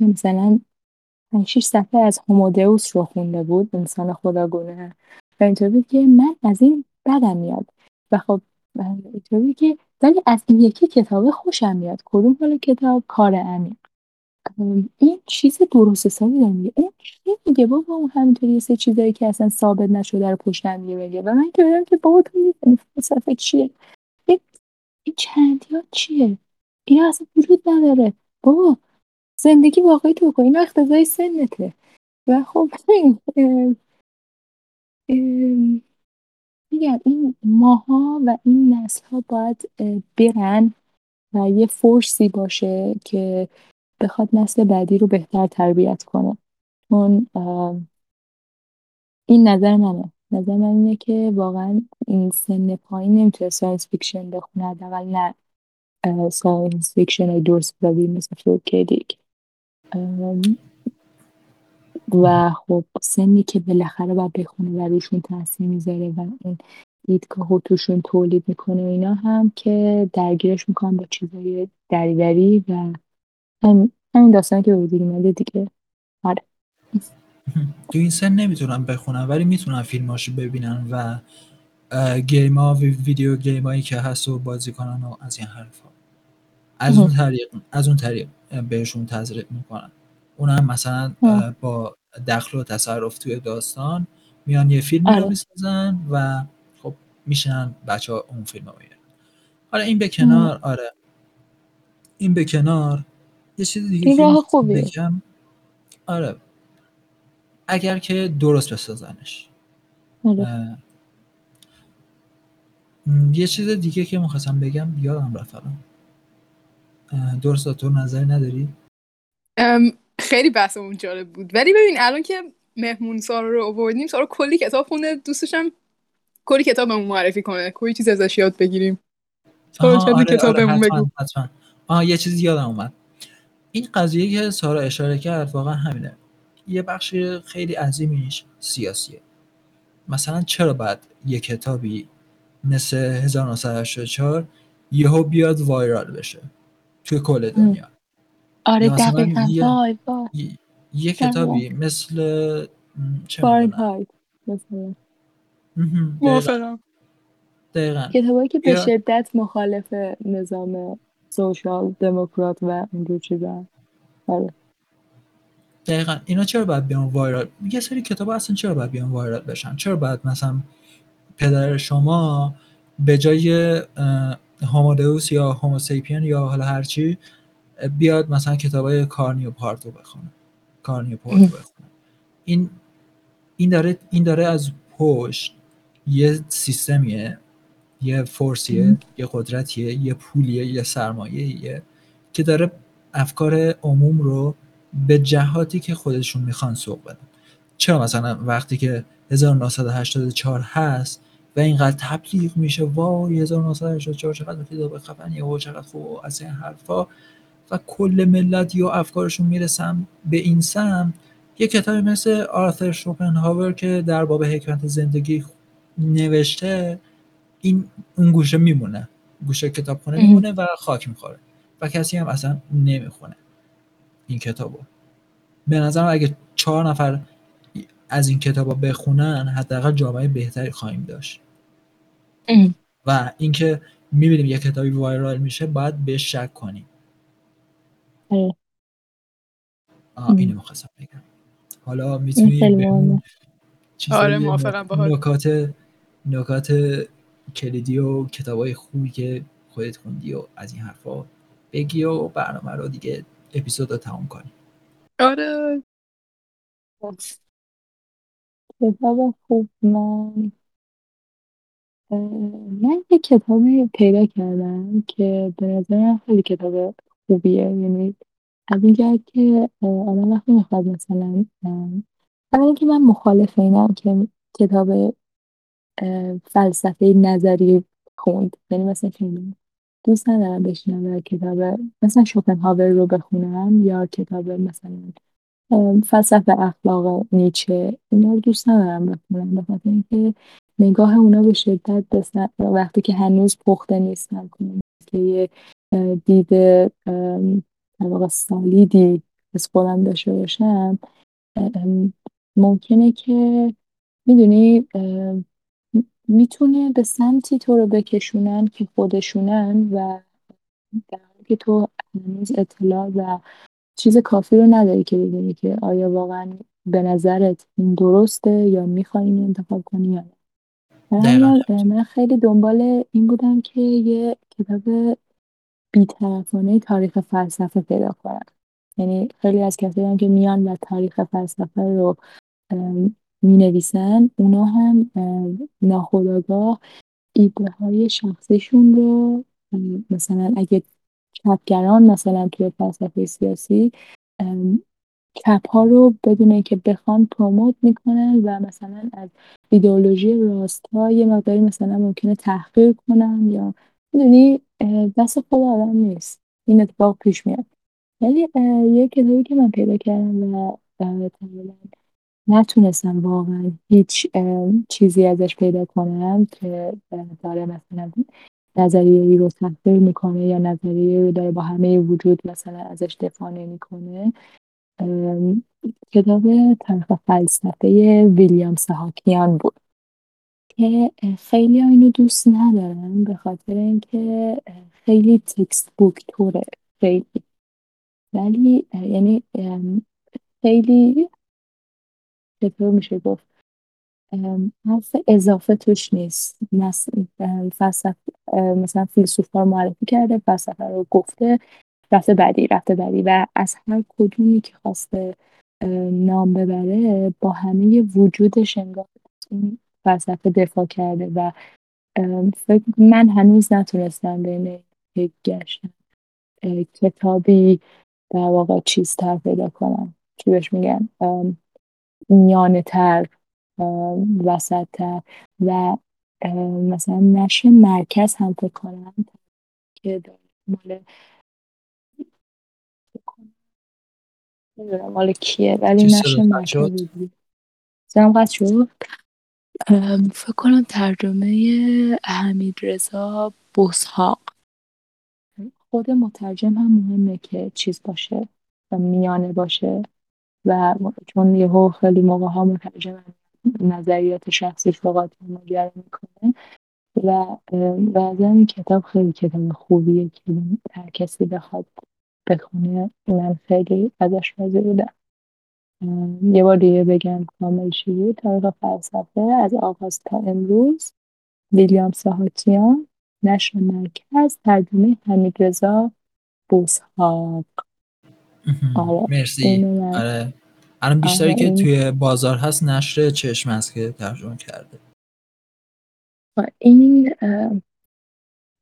مثلا 6 صفحه از هومودئوس رو خونده بود انسان خداگونه. و اینطوری که من از این بدم میاد. و خب اینطوری که ولی از این یکی کتاب خوشم میاد. کدوم حالا کتاب؟ کار عمیق. این چیز درست حسابی داره اون چی میگه بابا اون همینطوری سه چیزایی که اصلا ثابت نشده رو پشت هم میگه و من که که بابا تو فلسفه چیه؟ این چندیات چیه؟ این اصلا وجود نداره. بابا زندگی واقعی تو کن این اختزای سنته. و خب میگم این ماها و این نسل ها باید برن و یه force ی باشه که بخواد نسل بعدی رو بهتر تربیت کنه. چون این نظر منه. نظر من اینه که واقعا این سن پایین نمی‌تونه science fiction بخونه حداقل نه science fiction های دورس مثل فیلیپ کی دیک و خب سنی که بالاخره باید بخونه و روشون تاثیر می‌ذاره و این دیدگاه توشون تولید می‌کنه اینا هم که درگیرش می‌کنن با چیزای دریوری و همین داستانی که به وجود اومده دیگه. آره. تو این سن نمی‌تونن بخونن ولی می‌تونن فیلماشو ببینن و گیم ها و ویدیو گیم هایی که هست و بازی کنن و از این حرف از اون طریق از اون طریق. بهشون تزریق می‌کنن. اونم مثلا با دخل و تصرف توی داستان میان یه فیلم رو آره. می‌سازن و خب میشنن بچه ها اون فیلم رو میرن حالا این به کنار آره. این به کنار. یه چیز دیگه این راه خوبیه. بگم. آره. اگر که درست بسازنش. آره. یه چیز دیگه که مخواستم بگم یادم رفت درست تو نظری نداری؟ خیلی بحثمون جالب بود. ولی ببین الان که مهمون سارا رو آوردیم سارا کلی کتاب خونده. دوستشم کلی کتاب بهمون معرفی کنه. کلی چیز ازش یاد بگیریم. آره کتاب آره بگو؟ آها یه چیزی یادم اومد. این قضیه که سارا اشاره کرد واقعا همینه. یه بخش خیلی عظیمیش سیاسیه. مثلا چرا باید یه کتابی مثل 1984 یهو بیاد وایرال بشه؟ توی کل دنیا. آره دقیقا. یه, وای وای. یه کتابی مثل چه فارنهایت مثلا. دقیقا. کتابایی که به شدت مخالف نظام سوشال دموکرات و اینجور چیزا. آره. دقیقا. اینا چرا باید بیان وایرال؟ یه سری کتاب اصلا چرا باید بیان وایرال بشن؟ چرا باید مثلا پدر شما به جای هومودئوس یا هوموسیپین یا حالا هرچی بیاد مثلا کتاب های کارنیو پارتو بخونه. کارنیو پارتو بخونه. این این داره این داره از پشت یه سیستمیه یه فورسیه یه قدرتیه یه پولیه یه سرمایه که داره افکار عموم رو به جهاتی که خودشون می‌خوان سوق بدن. چرا مثلا وقتی که 1984 هست و اینقدر تبلیغ میشه. وای 1984 چقدر کتاب خفنیه و چقدر خوب از این حرفا. و کل ملت یا افکارشون می‌رسن به این سم. یه کتابی مثل آرثر شوپنهاور که در باب حکمت زندگی نوشته این اون گوشه میمونه. گوشه کتابخونه میمونه و خاک می‌خوره. و کسی هم اصلا نمی‌خونه این کتابو. به نظرم اگه چهار نفر از این کتاب بخونن حداقل جامعه بهتری خواهیم داشت. و اینکه می‌بینیم یه کتابی وایرال میشه باید بهش شک کنیم. آه اینو می‌خواستم بگم. حالا می‌تونی آره موافقم نکات نکات کلیدی و کتابای خوبی که خودت خوندی و از این حرفا بگی و برنامه رو دیگه اپیزود رو تمام کنی. آره. کتاب خوب من من یه کتابی پیدا کردم که به نظرم خیلی کتاب خوبیه. یعنی از اینجا که آدم وقتی می‌خواد مثلا اولا اینکه من مخالف اینم که کتاب فلسفه نظری خوند. یعنی مثلا فیلم دوست ندارم بشینم و کتاب مثلا شوپنهاور رو بخونم یا کتاب مثلا فلسفه اخلاق نیچه اینا رو دوست ندارم بخونم به خاطر اینکه نگاه اونا به شدت وقتی که هنوز پخته نیستن کنم که یه دید واقع سالیدی از خودم داشته باشم ممکنه که می‌دونی می‌تونه به سمتی تو رو بکشونن که خودشونن و در که تو هنوز اطلاع و چیز کافی رو نداری که ببینی که آیا واقعا به نظرت این درسته یا می‌خوای این انتخاب کنی یا نه؟ من خیلی دنبال این بودم که یه کتاب بیطرفانه تاریخ فلسفه پیدا کنم. یعنی خیلی از کسایی که میان و تاریخ فلسفه رو می نویسن اونا هم ناخداگاه ایده های شخصیشون رو مثلا اگه چپگران مثلا توی فلسفه سیاسی کپ ها رو بدون اینکه بخوان پروموت می‌کنن و مثلا از ایدئولوژی راست ها یه مقداری مثلا ممکنه تحقیر کنن یا می‌دونی دست خود آدم نیست. این اتفاق پیش میاد. ولی یه کتابی که من پیدا کردم و نتونستم واقعا هیچ چیزی ازش پیدا کنم که داره مثلا نظریه ای رو تحقیر می‌کنه یا نظریه رو داره با همه وجود مثلا ازش دفاع نمی‌کنه؟ کتاب تاریخ فلسفه ویلیام سهاکیان بود که خیلی اینو دوست ندارم به خاطر اینکه خیلی تکست بوک توره خیلی. ولی یعنی خیلی چطور میشه گفت؟ حرف اضافه توش نیست. فلسفه مثلا فیلسوفا معرفی کرده فلسفه رو گفته رفته بعدی رفته بعدی. و از هر کدومی که خواسته نام ببره با همه وجودش انگار این فلسفه دفاع کرده. و فکر من هنوز نتونستم بین گشتم کتابی در واقع چیز تر پیدا کنم. چی بهش میگن؟ میانه تر وسط و مثلا نشه مرکز هم فکر کنم که مال نمی‌دونم مال کیه ولی نشه مرکز زنم قد شد؟ فکر کنم ترجمه حمید رضا بسحاق خود مترجم هم مهمه که چیز باشه و میانه باشه. و چون یهو خیلی موقع ها مترجم نظریات شخصی فقط مگر می‌کنه. و بعضا این کتاب خیلی کتاب خوبیه که هر کسی بخواد بخونه من خیلی ازش راضی بودم. یه بار دیگه بگم کامل چی بود تاریخ فلسفه از آغاز تا امروز. ویلیام ساهاتیان نشر مرکز ترجمه حمید رضا بوسحاق. آره مرسی. آره. الان بیشتری که توی بازار هست نشر چشم هست که ترجمه کرده. این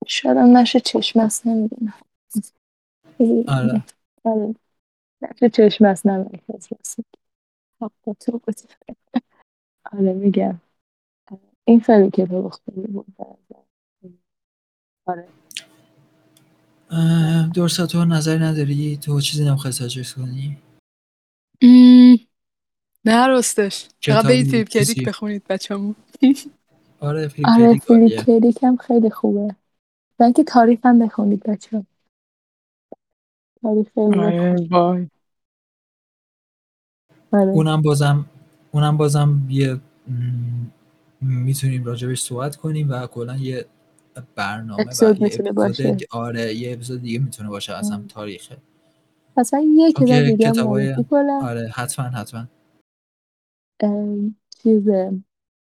شاید هم نشه چشم است نمی‌دونم. آره. آره. نشه چشم است نمی‌دونم آره میگم. این خیلی کتاب خوبی بود. آره. درسا تو نظر نداری؟ تو چیزی نمی‌خوای ساجست کنی؟ نه راستش فقط برید فیلم چیزی؟ کدیک بخونید بچه‌مون آره فیلم آره عالیه. فیلیپ هم خیلی خوبه و اینکه تاریخ هم بخونید بچه تاریخ. وای آره اونم بازم اونم بازم یه می‌تونیم راجبش صحبت کنیم و کلا یه برنامه و اپیزود یه می‌تونه اپیزود باشه. دی- آره یه اپیزود دیگه می‌تونه باشه اصلا ام. تاریخه پس من چون کتاب دیگه معرفی کنم آره حتما حتما. چیزه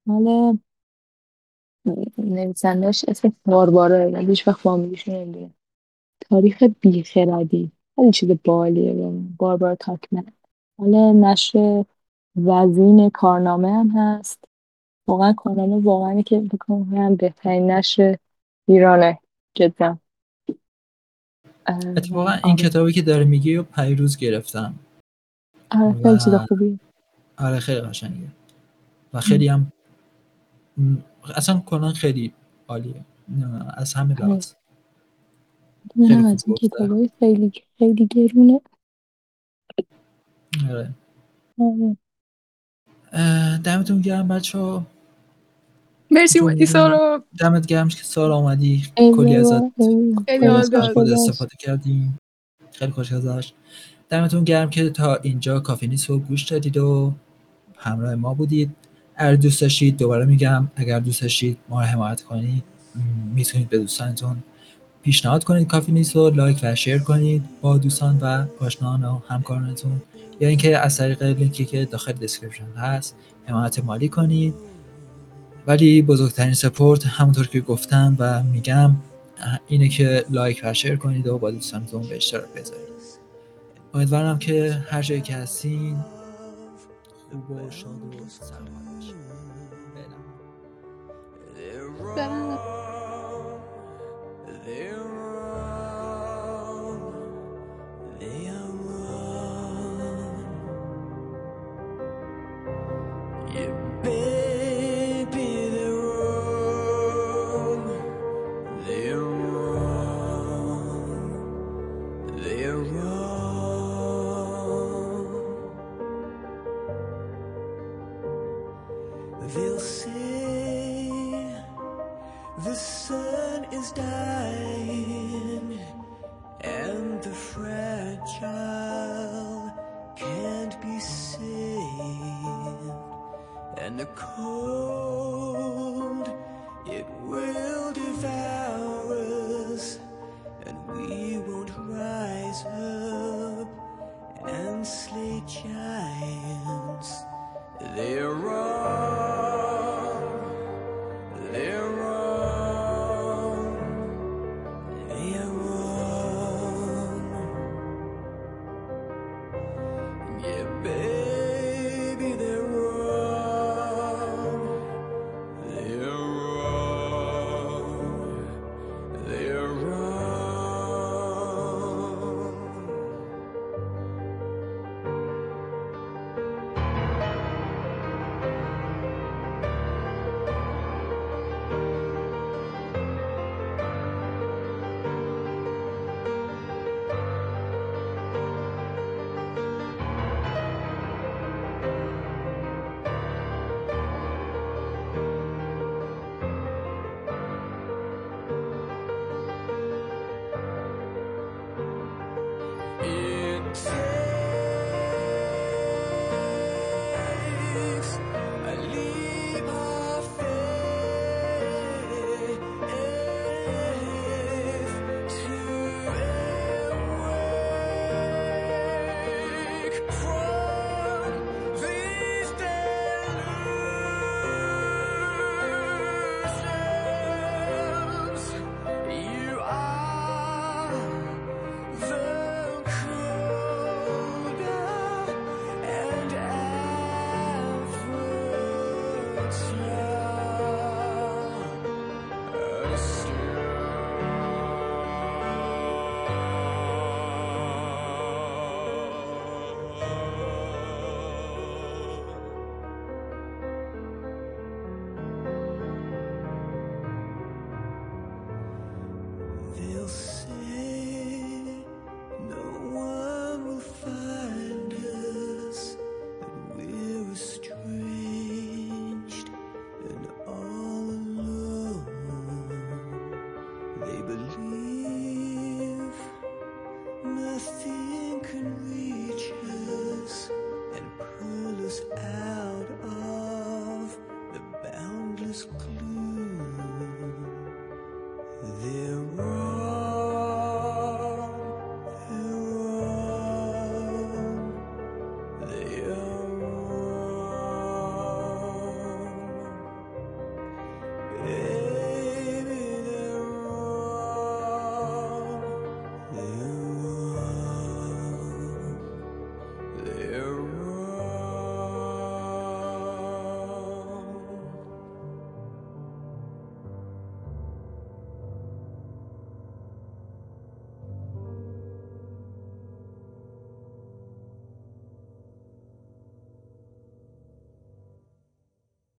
مال نویسندهش اسم باربارا ولی هیچ وقت فامیلیشو نمی‌دونم تاریخ بیخردی. خیلی چیز بالیه. واقعا. باربارا تاکمن. مال نشر وزین کارنامه هم هست. واقعا کارنامه واقعا که بکنم هم بهترین نشر ایرانه. جدا. اتفاقا این آره. کتابی که داره میگی و پیروز گرفتم آره خیلی چیز و- خوبیه آره خیلی قشنگه و خیلی هم اصلا کلا خیلی عالیه نه، از همه آره. لحاظ از این گفته. کتابای خیلی خیلی گرونه آره آره. دمتون گرم بچه ها مرسی اومدی سارا. دمت گرم که سال آمدی ای کلی ازت. خیلی. خود. استفاده کردیم. خیلی خوش گذشت. دمتون گرم که تا اینجا کافی نیست رو گوش دادید و همراه ما بودید. اگر دوست داشتید دوباره میگم اگر دوست داشتید ما رو حمایت کنید. می‌تونید به دوستانتون پیشنهاد کنید کافی نیست رو like و share کنید با دوستان و آشناهان و همکارانتون. یا اینکه از طریق لینکی که داخل description هست حمایت مالی کنید. ولی بزرگترین support همونطور که گفتم و میگم اینه که لایک و شیر کنید و با دوستانتون به اشتراک بذارید. امیدوارم که هر جایی که هستین خوب و شاد و سلامت